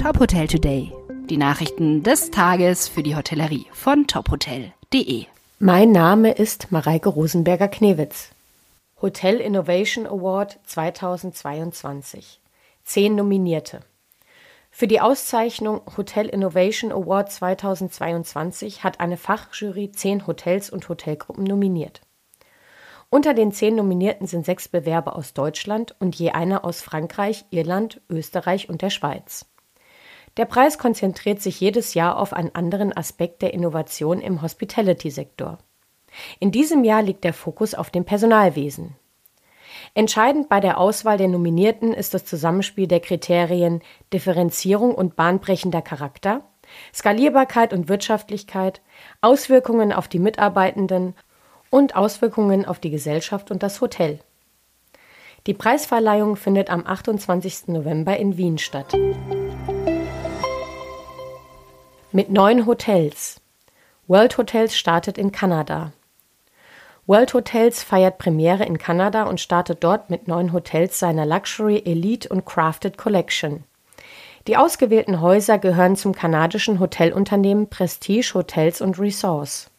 Top Hotel Today. Die Nachrichten des Tages für die Hotellerie von tophotel.de. Mein Name ist Mareike Rosenberger-Knewitz. Hotel Innovation Award 2022. Zehn Nominierte. Für die Auszeichnung Hotel Innovation Award 2022 hat eine Fachjury zehn Hotels und Hotelgruppen nominiert. Unter den zehn Nominierten sind sechs Bewerber aus Deutschland und je einer aus Frankreich, Irland, Österreich und der Schweiz. Der Preis konzentriert sich jedes Jahr auf einen anderen Aspekt der Innovation im Hospitality-Sektor. In diesem Jahr liegt der Fokus auf dem Personalwesen. Entscheidend bei der Auswahl der Nominierten ist das Zusammenspiel der Kriterien Differenzierung und bahnbrechender Charakter, Skalierbarkeit und Wirtschaftlichkeit, Auswirkungen auf die Mitarbeitenden und Auswirkungen auf die Gesellschaft und das Hotel. Die Preisverleihung findet am 28. November in Wien statt. Mit neun Hotels. World Hotels startet in Kanada. World Hotels feiert Premiere in Kanada und startet dort mit neun Hotels seiner Luxury Elite und Crafted Collection. Die ausgewählten Häuser gehören zum kanadischen Hotelunternehmen Prestige Hotels und Resorts.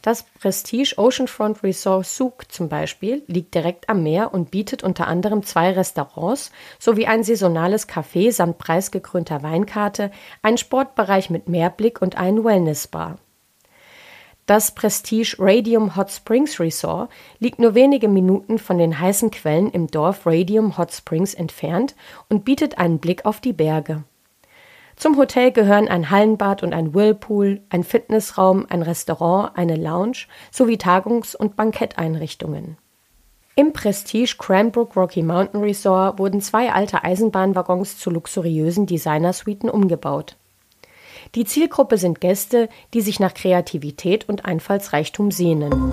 Das Prestige Oceanfront Resort Souk zum Beispiel liegt direkt am Meer und bietet unter anderem zwei Restaurants sowie ein saisonales Café samt preisgekrönter Weinkarte, einen Sportbereich mit Meerblick und einen Wellness-Bar. Das Prestige Radium Hot Springs Resort liegt nur wenige Minuten von den heißen Quellen im Dorf Radium Hot Springs entfernt und bietet einen Blick auf die Berge. Zum Hotel gehören ein Hallenbad und ein Whirlpool, ein Fitnessraum, ein Restaurant, eine Lounge sowie Tagungs- und Banketteinrichtungen. Im Prestige Cranbrook Rocky Mountain Resort wurden zwei alte Eisenbahnwaggons zu luxuriösen Designersuiten umgebaut. Die Zielgruppe sind Gäste, die sich nach Kreativität und Einfallsreichtum sehnen.